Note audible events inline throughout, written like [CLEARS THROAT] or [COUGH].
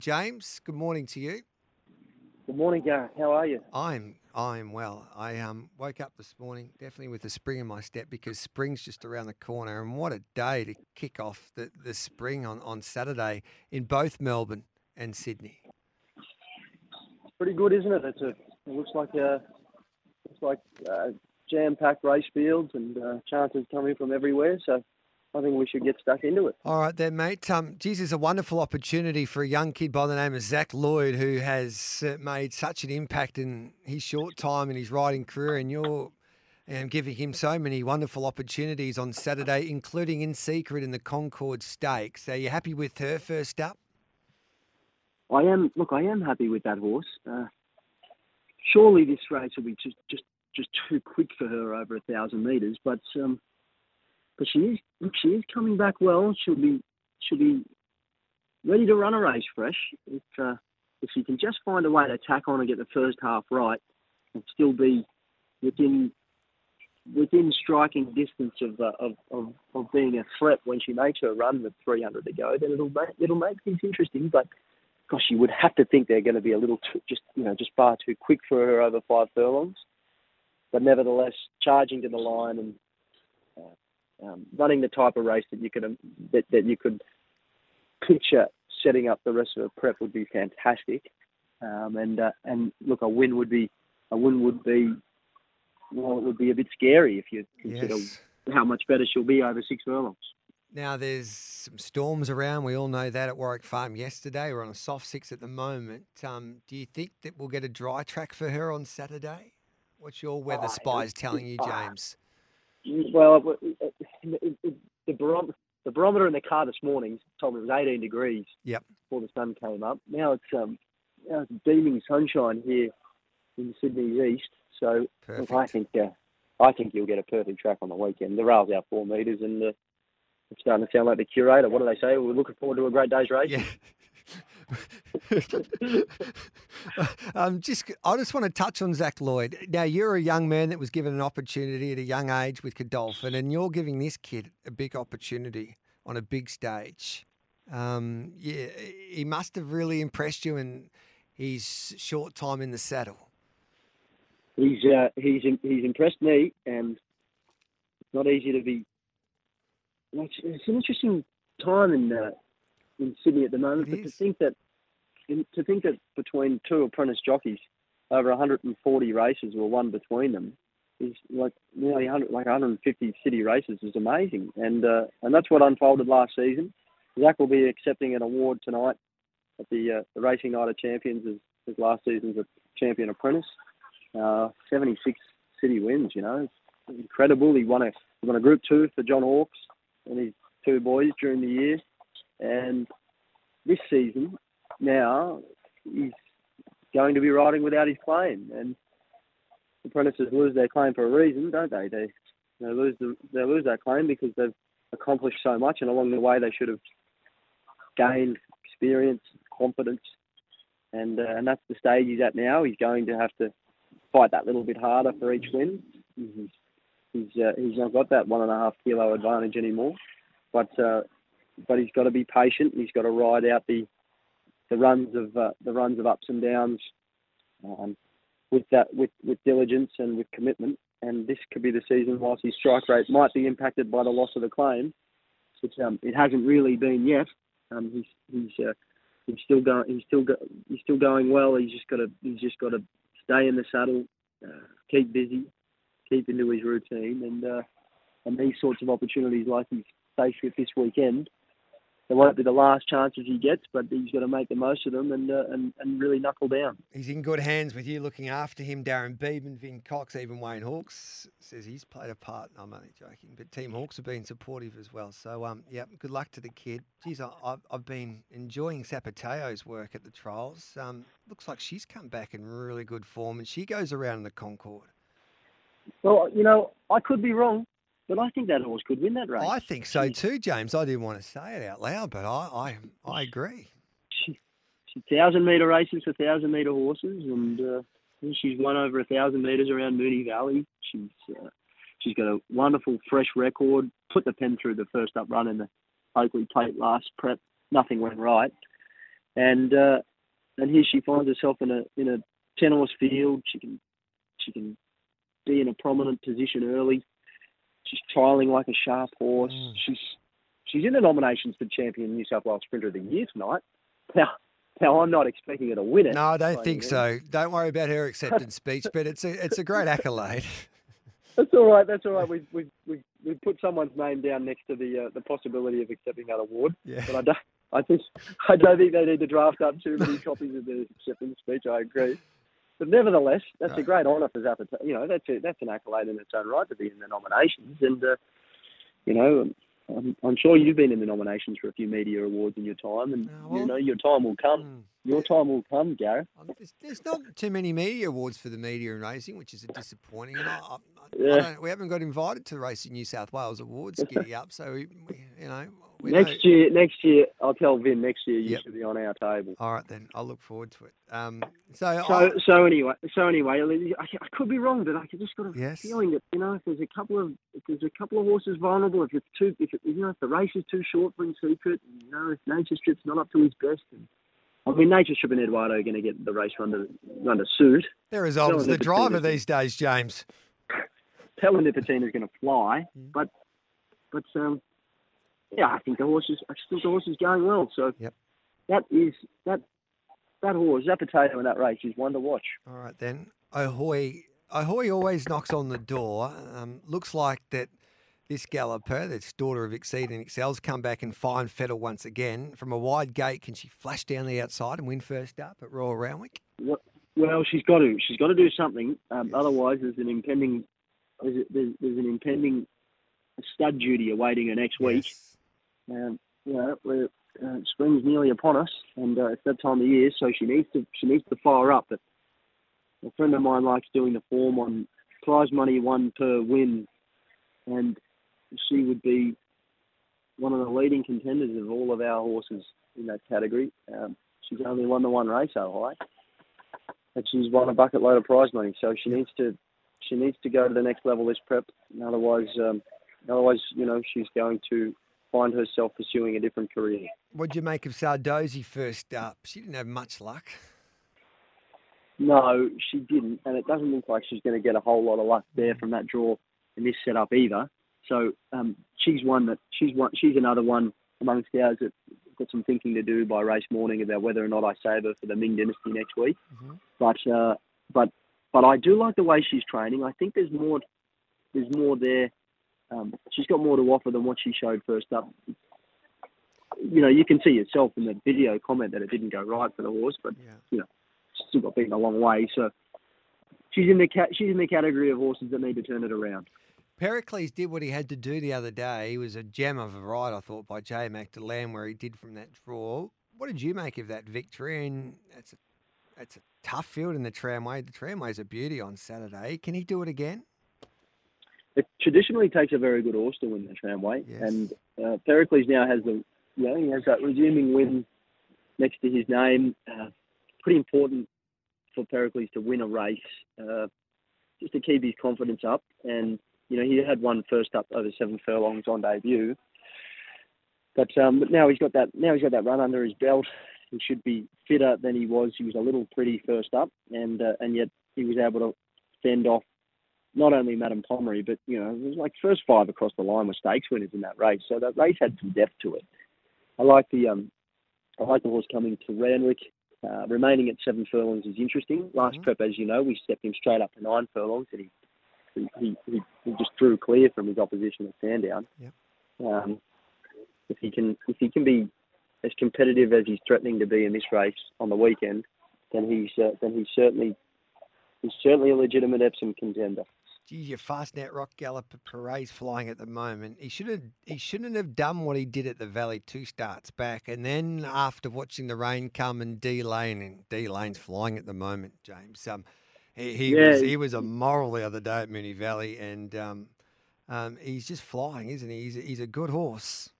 James, good morning to you. Good morning, Gareth. How are you? I'm I'm well. I um woke up this morning definitely with a spring in my step because spring's just around the corner, and what a day to kick off the, the spring on, on Saturday in both Melbourne and Sydney. Pretty good, isn't it? It's a, it looks like a looks like uh, jam-packed race fields and uh, chances coming from everywhere. So I think we should get stuck into it. All right, then, mate. Um, geez, it's a wonderful opportunity for a young kid by the name of Zac Lloyd, who has uh, made such an impact in his short time in his riding career, and you're um, giving him so many wonderful opportunities on Saturday, including in secret in the Concorde Stakes. Are you happy with her first up? I am. Look, I am happy with that horse. Uh, surely this race will be just just just too quick for her over a thousand metres, but. Um, but she is she is coming back well. She'll be she'll be ready to run a race fresh if uh, if she can just find a way to tack on and get the first half right and still be within within striking distance of, uh, of, of, of being a threat when she makes her run with 300 to go, then it'll make it'll make things interesting. But gosh, you would have to think they're going to be a little too, just you know just far too quick for her over five furlongs. But nevertheless, charging to the line and um, running the type of race that you could um, that, that you could picture setting up the rest of the prep would be fantastic. Um, and uh, and look, a win would be a win would be well, it would be a bit scary if you consider Yes. how much better she'll be over six furlongs. Now, there's some storms around. We all know that at Warwick Farm yesterday. We're on a soft six at the moment. Um, do you think that we'll get a dry track for her on Saturday? What's your weather Oh, spies telling you, ah. James? Well, it, it, it, the barometer the barometer in the car this morning told me it was 18 degrees Yep. before the sun came up. Now it's um now it's beaming sunshine here in Sydney's east. So I think uh, I think you'll get a perfect track on the weekend. The rail's out four metres, and uh, it's starting to sound like the curator. What do they say? We're looking forward to a great day's race. Yeah. [LAUGHS] [LAUGHS] um, just, I just want to touch on Zac Lloyd. Now, you're a young man that was given an opportunity at a young age with Godolphin, and you're giving this kid a big opportunity on a big stage. Um, yeah, he must have really impressed you in his short time in the saddle. He's uh, he's he's impressed me, and it's not easy to be. It's, an interesting time in uh, in Sydney at the moment, It but to think that in, to think that between two apprentice jockeys, over 140 races were won between them, is like nearly 100, like 150 city races is amazing, and uh, and that's what unfolded last season. Zac will be accepting an award tonight at the uh, the Racing Night of Champions as, as last season's champion apprentice. Uh, 76 city wins, you know, it's incredible. He won a he won a Group Two for John Hawkes and his two boys during the year, and this season now he's going to be riding without his claim. And apprentices lose their claim for a reason, don't they? They they lose the, they lose that claim because they've accomplished so much, and along the way they should have gained experience, confidence, and uh, and that's the stage he's at now. He's going to have to fight that little bit harder for each win. He's he's, uh, he's not got that one and a half kilo advantage anymore, but uh, but he's got to be patient. He's got to ride out the the runs of uh, the runs of ups and downs um, with that with, with diligence and with commitment. And this could be the season, whilst his strike rate might be impacted by the loss of the claim, which um, it hasn't really been yet. Um, he's he's uh, he's still going he's still go, he's still going well. He's just got to he's just got to stay in the saddle, uh, keep busy, keep into his routine, and uh, and these sorts of opportunities like he's faced with this weekend they won't be the last chances he gets, but he's got to make the most of them and uh, and, and really knuckle down. He's in good hands with you looking after him. Darren Beadman, Vin Cox, even Wayne Hawkes says he's played a part. I'm only joking, but Team Hawkes have been supportive as well. So, um, yeah, good luck to the kid. Geez, I, I've, I've been enjoying Zapateo's work at the trials. Um, looks like she's come back in really good form, and she goes around in the Concorde. Well, you know, I could be wrong. But I think that horse could win that race. I think so too, James. I didn't want to say it out loud, but I I, I agree. She, she's thousand metre races for thousand metre horses, and uh, she's won over a thousand metres around Moonee Valley. She's uh, she's got a wonderful fresh record. Put the pen through the first up run in the Oakleigh Plate last prep. Nothing went right, and uh, and here she finds herself in a in a ten horse field. She can she can be in a prominent position early She's trialling like a sharp horse. Mm. She's she's in the nominations for champion New South Wales Sprinter of the Year tonight. Now, now I'm not expecting her to win it. No, I don't think so. Don't worry about her acceptance [LAUGHS] speech, but it's a it's a great accolade. [LAUGHS] That's all right. That's all right. We we we we put someone's name down next to the uh, the possibility of accepting that award. Yeah. But I don't. I think I don't think they need to draft up too many copies of the acceptance speech. I agree. But nevertheless, that's a great honour for Zapateo. You know, that's a, that's an accolade in its own right to be in the nominations. And uh, you know, I'm, I'm, sure you've been in the nominations for a few media awards in your time, and uh, well, you know your time will come. Hmm. Your time will come, Gareth. There's, there's, not too many media awards for the media and racing, which is a disappointing. And I, I, yeah. I we haven't got invited to the Racing New South Wales Awards [LAUGHS] giddy up, so we, we, you know next year, next year, I'll tell Vin. Next year, you yep. should be on our table. All right, then. I'll look forward to it. Um, so, so, I, so anyway, so anyway, I, I, could be wrong, but I just got a yes. feeling that you know, if there's a couple of if there's a couple of horses vulnerable, if it's too, if it, you know, if the race is too short for in secret, you know, if Nature Strip's not up to his best, and I mean, Nature Strip and Eduardo are going to get the race run to run to suit. They're as old as the driver these days, James. Telling Nipatina's going to fly, mm. but but um, yeah, I think the horse is. I think the horse is going well. So yep. that is that that horse, that potato in that race is one to watch. All right then, Ahoy. Ahoy always knocks on the door. Um, looks like that this galloper, that's daughter of Exceed and Excels, come back and find Fettle once again. From a wide gate, can she flash down the outside and win first up at Royal Randwick? Well, she's got to. She's got to do something. Um, yes. Otherwise, there's an impending there's, there's, there's, an impending stud duty awaiting her next week. Yes. Um, you know, we're, uh, spring's nearly upon us, and uh, it's that time of year, so she needs to she needs to fire up. But a friend of mine likes doing the form on prize money one per win, and she would be one of the leading contenders of all of our horses in that category. Um, she's only won the one race so high, and she's won a bucket load of prize money. So she needs to she needs to go to the next level this prep. Otherwise, um, otherwise, you know, she's going to find herself pursuing a different career. What'd you make of Sardozi first up? She didn't have much luck. No, she didn't, and it doesn't look like she's going to get a whole lot of luck there from that draw in this setup either. So um, she's one that she's one. She's another one amongst ours that got some thinking to do by race morning about whether or not I save her for the Ming Dynasty next week. Mm-hmm. But uh, but but I do like the way she's training. I think there's more there's more there um, she's got more to offer than what she showed first up. You know, you can see yourself in the video comment that it didn't go right for the horse, but yeah. you know, still got beaten a long way. So she's in the ca- she's in the category of horses that need to turn it around. Pericles did what he had to do the other day. He was a gem of a ride, I thought, by J. Magdalene, where he did from that draw. What did you make of that victory? And that's a, that's a tough field in the tramway. The tramway's a beauty on Saturday. Can he do it again? It traditionally takes a very good horse to win the tramway, yes. and uh, Pericles now has the you know he has that resuming win next to his name. Uh, pretty important for Pericles to win a race, uh, just to keep his confidence up. And you know he had one first up over seven furlongs on debut, but um, but now he's got that now he's got that run under his belt. He should be fitter than he was. He was a little pretty first up, and uh, and yet he was able to fend off not only Madame Pommery, but you know, it was like first five across the line were stakes winners in that race. So that race had some depth to it. I like the um, I like the horse coming to Randwick. Uh, remaining at seven furlongs is interesting. Last mm-hmm. prep, as you know, we stepped him straight up to nine furlongs, and he he, he, he just drew clear from his opposition at Sandown. Yep. Um, if he can if he can be as competitive as he's threatening to be in this race on the weekend, then he's uh, then he's certainly he's certainly a legitimate Epsom contender. Geez, your Fastnet Rock Galloper Parade's flying at the moment. He should have he shouldn't have done what he did at the Valley two starts back, and then after watching the rain come and D Lane and D Lane's flying at the moment, James. Um, he, he Yeah. was he was a moral the other day at Moonee Valley, and um, um, he's just flying, isn't he? He's he's a good horse.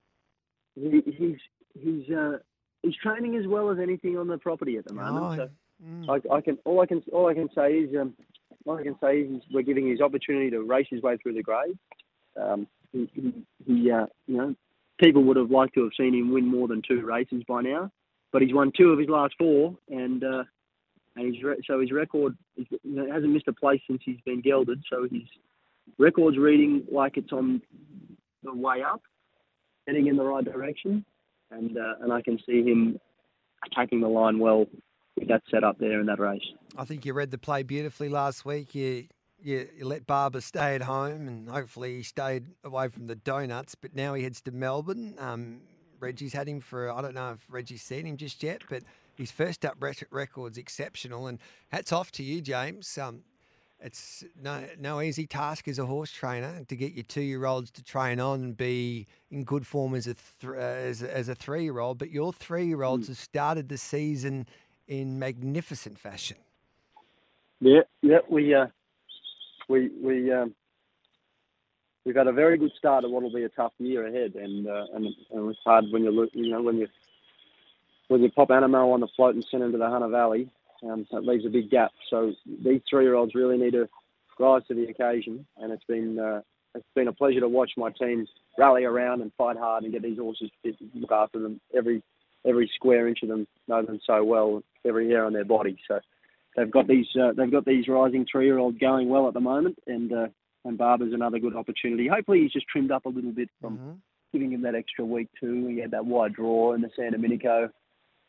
He, he's he's uh, he's training as well as anything on the property at the moment. Oh, so mm. I, I can all I can all I can say is um, all I can say is we're giving his opportunity to race his way through the grade. Um, he, he, uh, you know, people would have liked to have seen him win more than two races by now, but he's won two of his last four, and uh, and his re- so his record is, you know, hasn't missed a place since he's been gelded. So his record's reading like it's on the way up, heading in the right direction, and uh, and I can see him attacking the line well with that setup there in that race. I think you read the play beautifully last week. You, you you let Barber stay at home, and hopefully he stayed away from the donuts. But now he heads to Melbourne. Um, Reggie's had him for I don't know if Reggie's seen him just yet, but his first up rec- record's exceptional. And hats off to you, James. Um, it's no no easy task as a horse trainer to get your two year olds to train on and be in good form as a th- as, a- as a three year old. But your three year olds have started the season in magnificent fashion. Yeah, yeah, we uh, we we um, we've had a very good start of what will be a tough year ahead, and uh, and, and it's hard when you look, you know, when you when you pop Anamoe on the float and send him to the Hunter Valley, um, that leaves a big gap. So these three-year-olds really need to rise to the occasion, and it's been uh, it's been a pleasure to watch my team rally around and fight hard and get these horses fit, look after them every every square inch of them, know them so well, every hair on their body. So they've got these uh, they've got these rising three year old going well at the moment, and uh, and Barber's another good opportunity. Hopefully, he's just trimmed up a little bit from Mhm. giving him that extra week too. He had that wide draw in the San Domenico.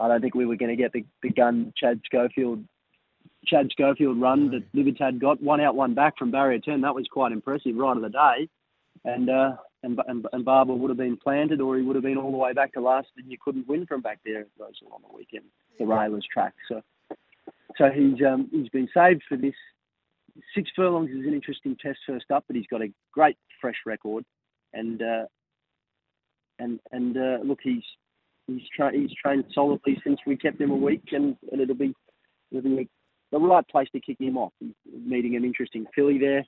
I don't think we were going to get the, the gun Chad Schofield Chad Schofield run that Libertad got one out, one back from barrier ten. That was quite impressive right of the day, and uh, and and, and Barber would have been planted, or he would have been all the way back to last, and you couldn't win from back there. Those on the weekend, the railers track. So so he's um, he's been saved for this. Six furlongs is an interesting test first up, but he's got a great fresh record, and uh, and and uh, look, he's he's tra- he's trained solidly since we kept him a week, and, and it'll be it'll be the right place to kick him off. He's meeting an interesting filly there,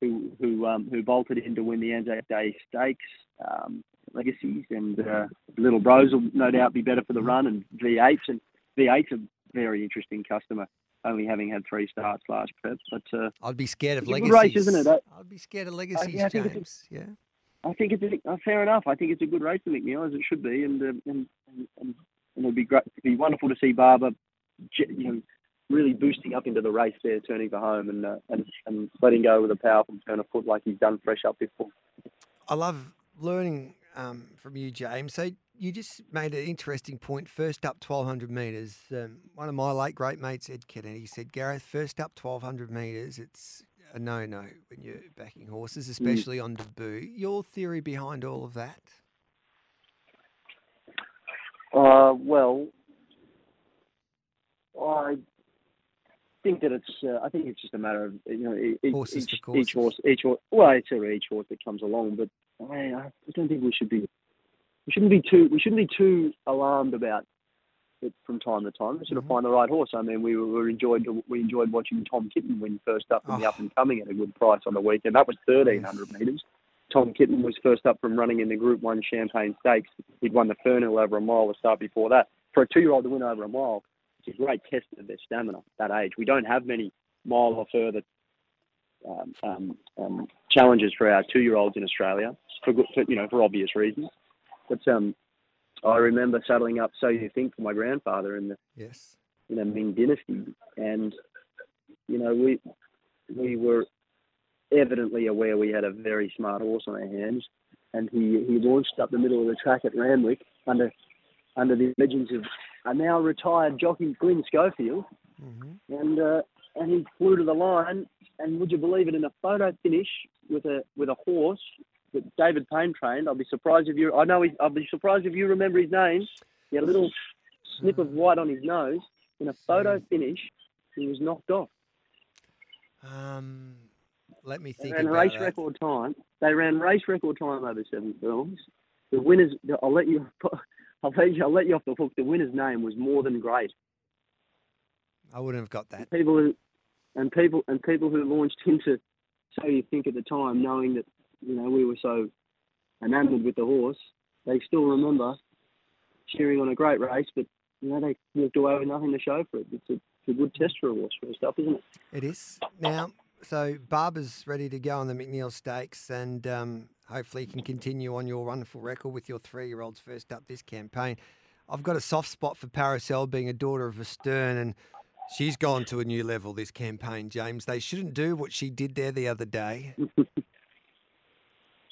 who who um, who bolted in to win the Anzac Day Stakes um, legacies, and uh, Little Bros will no doubt be better for the run, and V8s and V8's a very interesting customer. Only having had three starts last prep, but uh, I'd be scared of It's a legacies. race, isn't it? I- I'd be scared of legacies, yeah, I think it's a- Yeah. I think it's a, uh, fair enough. I think it's a good race to McNeil as it should be, and uh, and, and and and it'd be great. It'd be wonderful to see Barber, you know, really boosting up into the race there, turning for home, and uh, and and letting go with a powerful turn of foot like he's done fresh up before. I love learning um, from you, James. So you just made an interesting point. First up, twelve hundred metres. Um, one of my late great mates, Ed Kennedy, said, "Gareth, first up, twelve hundred metres. It's a no-no when you're backing horses, especially on debut." Your theory behind all of that? Uh, well, I think that it's. Uh, I think it's just a matter of you know each, each, each horse, each horse. Well, it's a each horse that comes along, but I, I don't think we should be. We shouldn't be too. We shouldn't be too alarmed about it from time to time. We sort of Mhm. find the right horse. I mean, we were we enjoyed we enjoyed watching Tom Kitten win first up in the Oh. up and coming at a good price on the weekend. That was thirteen hundred metres. Tom Kitten was first up from running in the Group One Champagne Stakes. He'd won the Fernhill over a mile the start before that. For a two-year-old to win over a mile, it's a great test of their stamina at that age. We don't have many mile or further um, um, um, challenges for our two-year-olds in Australia, for, good, for you know for obvious reasons. But um, I remember saddling up So You Think for my grandfather in the Yes. you know Ming Dynasty, and you know we we were evidently aware we had a very smart horse on our hands, and he he launched up the middle of the track at Randwick under under the legends of a now retired jockey Glenn Schofield, hmm and uh, and he flew to the line, and would you believe it, in a photo finish with a with a horse that David Payne trained. I'll be surprised if you. I know. He, I'll be surprised if you remember his name. He had a little snip of white on his nose. In a photo finish, he was knocked off. Um, let me They think ran race that. record time. They ran race record time over seven films. The winners, I'll let you, [LAUGHS] I'll let you, I'll let you off the hook. The winner's name was more than great. I wouldn't have got that. People who, and people and people who launched [LAUGHS] into So You Think at the time, knowing that you know we were so enamoured with the horse, they still remember cheering on a great race, but you know they walked away with nothing to show for it. It's a, it's a good test for a horse for up, isn't it? It is. Now, so Barber's ready to go on the McNeil Stakes and um, hopefully you can continue on your wonderful record with your three year olds first up this campaign. I've got a soft spot for Paracel being a daughter of Astern and she's gone to a new level this campaign, James. They shouldn't do what she did there the other day. [LAUGHS]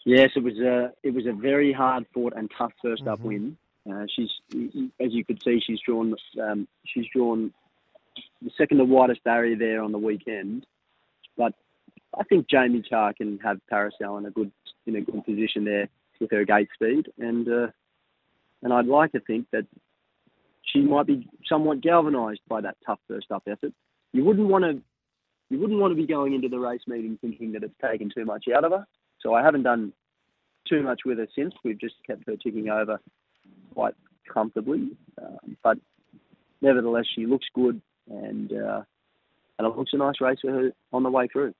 Yes, it was a it was a very hard fought and tough 1st up Mhm. win. Uh, she's as you could see, she's drawn um, she's drawn the second to widest barrier there on the weekend. But I think Jamie Kah can have Paracel in a good in a good position there with her gate speed, and uh, and I'd like to think that she might be somewhat galvanised by that tough first up effort. You wouldn't want to you wouldn't want to be going into the race meeting thinking that it's taken too much out of her. So I haven't done too much with her since. We've just kept her ticking over quite comfortably. Um, but nevertheless, she looks good, and uh, and it looks a nice race for her on the way through.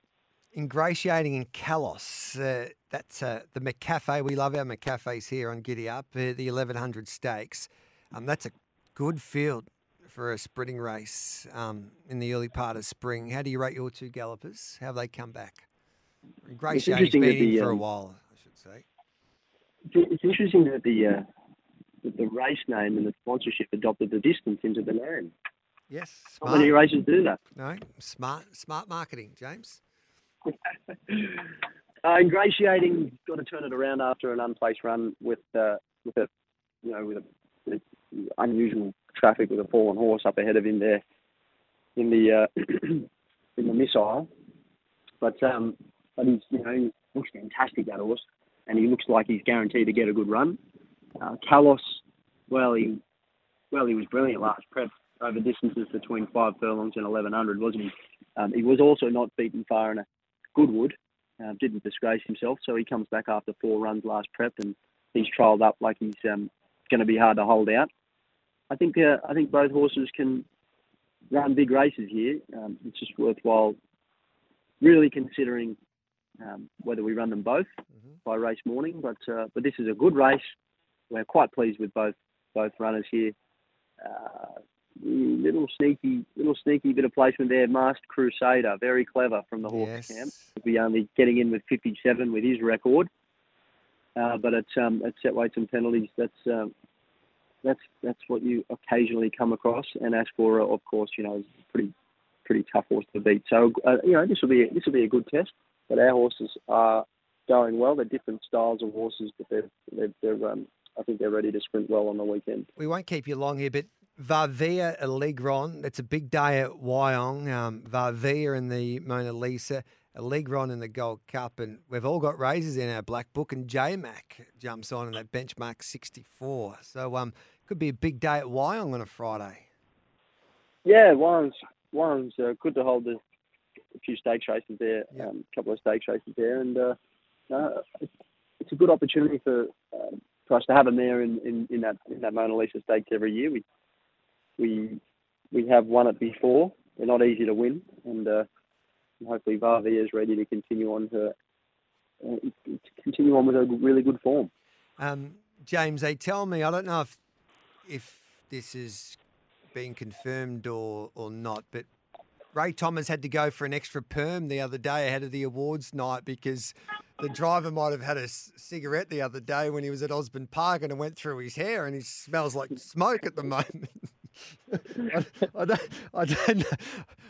Ingratiating in Kalos. Uh, that's uh, the McCafe. We love our McCafes here on Giddy Up, uh, the 1100 Stakes. Um, that's a good field for a sprinting race um, in the early part of spring. How do you rate your two gallopers? How have they come back? Ingratiating's been in for a um, while, I should say. It's interesting that the uh, that the race name and the sponsorship adopted the distance into the name. Yes, Not many races do that. No, smart, smart marketing, James. [LAUGHS] Uh, ingratiating, got to turn it around after an unplaced run with uh, with a you know with a unusual traffic with a fallen horse up ahead of him there in the uh, [CLEARS THROAT] in the missile. But um, but he's you know he looks fantastic that horse, and he looks like he's guaranteed to get a good run. Uh, Kalos, well he well he was brilliant last prep over distances between five furlongs and eleven hundred, wasn't he? Um, he was also not beaten far a Goodwood, uh, didn't disgrace himself, so he comes back after four runs last prep and he's trialled up like he's um, going to be hard to hold out. I think uh, I think both horses can run big races here. Um, it's just worthwhile really considering um, whether we run them both by race morning. But uh, but this is a good race. We're quite pleased with both both runners here. Uh, little sneaky, little sneaky bit of placement there. Masked Crusader, very clever from the horse yes. camp. He'll be only getting in with 57 with his record. Uh, but at um, at set weights and penalties, that's um, that's that's what you occasionally come across. And Aspora, of course, you know, is a pretty pretty tough horse to beat. So uh, you know, this will be this will be a good test. But our horses are going well. They're different styles of horses, but they're they're, they're um, I think they're ready to sprint well on the weekend. We won't keep you long here, but Varvia Allegron, it's a big day at Wyong. Um, Varvia in the Mona Lisa, Allegron in the Gold Cup, and we've all got races in our black book, and J-Mac jumps on in that benchmark 64. So um, could be a big day at Wyong on a Friday. Yeah, Wyong's Wyong's uh, good to hold the, a few stakes races there, Yeah. um, a couple of stakes races there, and uh, uh, it's, it's a good opportunity for um, for us to have a there in, in, in that in that Mona Lisa Stakes every year. We we we have won it before. They're not easy to win, and, uh, hopefully Varvia is ready to continue on her uh, continue on with a really good form. Um, James, they tell me, I don't know if if this is being confirmed or, or not, but Ray Thomas had to go for an extra perm the other day ahead of the awards night because the driver might have had a cigarette the other day when he was at Osborne Park and it went through his hair and he smells like smoke at the [LAUGHS] moment. [LAUGHS] I, I don't, I don't know.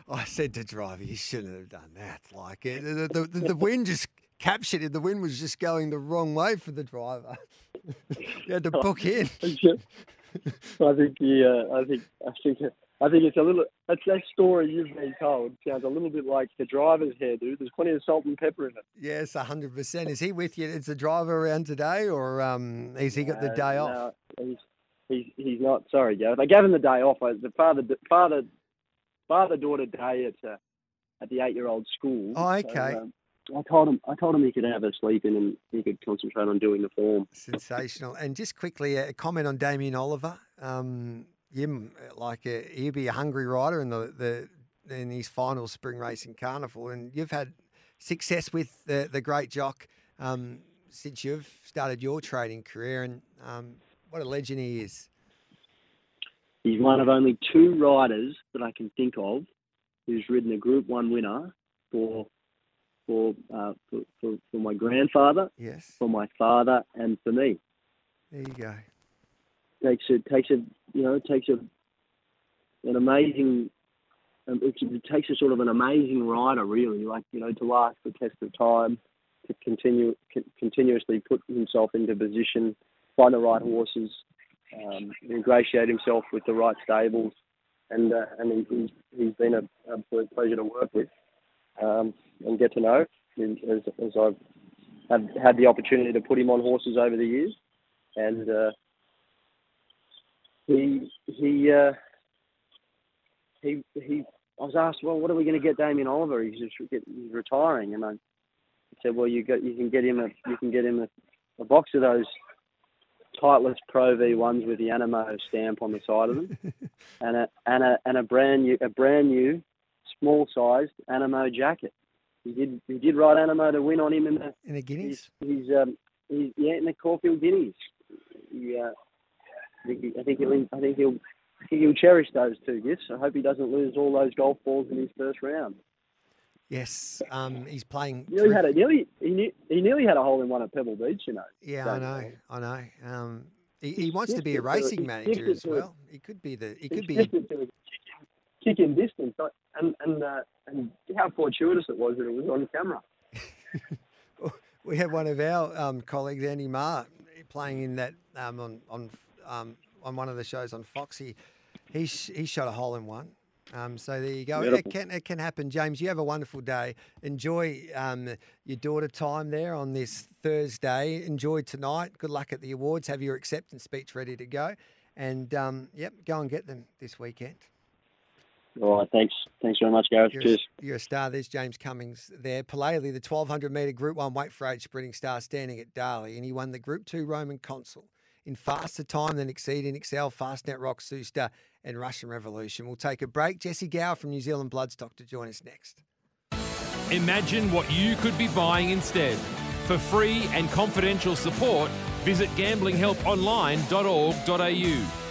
I said to driver, you shouldn't have done that. Like it, the, the, the, the wind just captured it. The wind was just going the wrong way for the driver. [LAUGHS] you had to [LAUGHS] book in. I think yeah, I think I think I think it's a little. That's that story you've been told sounds a little bit like the driver's hairdo. There's plenty of salt and pepper in it. Yes, hundred percent. Is he with you? Is the driver around today, or um, has he got the day off? no, he's he's not sorry, Joe. They gave him the day off. The father father father daughter day at uh, at the eight year old school. Oh, okay. So, um, I told him I told him he could have a sleep in and he could concentrate on doing the form. Sensational. And just quickly, a comment on Damien Oliver. Um, him, like uh, he'd be a hungry rider in the, the in his final spring racing carnival, and you've had success with the the great jock um, since you've started your trading career, and um, what a legend he is. He's one of only two riders that I can think of who's ridden a Group One winner for for, uh, for, for, for my grandfather, yes, for my father, and for me. There you go. Takes a takes a you know takes a an amazing um, it, takes a sort of an amazing rider really like you know to last the test of time to continue continuously put himself into position find the right horses um, ingratiate himself with the right stables and uh, and he's, he's been an absolute pleasure to work with um, and get to know as, as I've had, had the opportunity to put him on horses over the years. And uh, he he uh, he he. I was asked, well, what are we going to get Damien Oliver? He's just he's retiring, and I said, well, you got you can get him a you can get him a, a box of those Titleist Pro V ones with the Anamoe stamp on the side of them, [LAUGHS] and a and a and a brand new a brand new small sized Anamoe jacket. He did he did ride Anamoe to win on him in the in the Guineas. He's, he's um he's yeah in the Caulfield Guineas. He, uh, I think he, I think he'll I think he'll he'll cherish those two gifts. I hope he doesn't lose all those golf balls in his first round. Yes, um, he's playing. He nearly had a nearly he, he nearly had a hole in one at Pebble Beach. You know. Yeah, I know, I know. Um, he, he wants to be a racing manager as well. He could be the. He could be. A... Kick in distance, and and uh, and how fortuitous it was that it was on camera. [LAUGHS] we had one of our um, colleagues, Andy Marr, playing in that um, on on um, on one of the shows on Foxy. He he shot a hole in one. Um, so there you go. It can it can happen, James. You have a wonderful day. Enjoy um, your daughter time there on this Thursday. Enjoy tonight. Good luck at the awards. Have your acceptance speech ready to go, and um, yep, go and get them this weekend. All right, thanks. Thanks very much, Gareth. You're Cheers. A, you're a star. There's James Cummings there. Palele, the 1200 metre Group 1 weight for age sprinting star standing at Darley, and he won the Group 2 Roman Consul in faster time than Exceed And Excel, Fastnet Rock, Suster, and Russian Revolution. We'll take a break. Jesse Gower from New Zealand Bloodstock to join us next. Imagine what you could be buying instead. For free and confidential support, visit gamblinghelponline.org.au.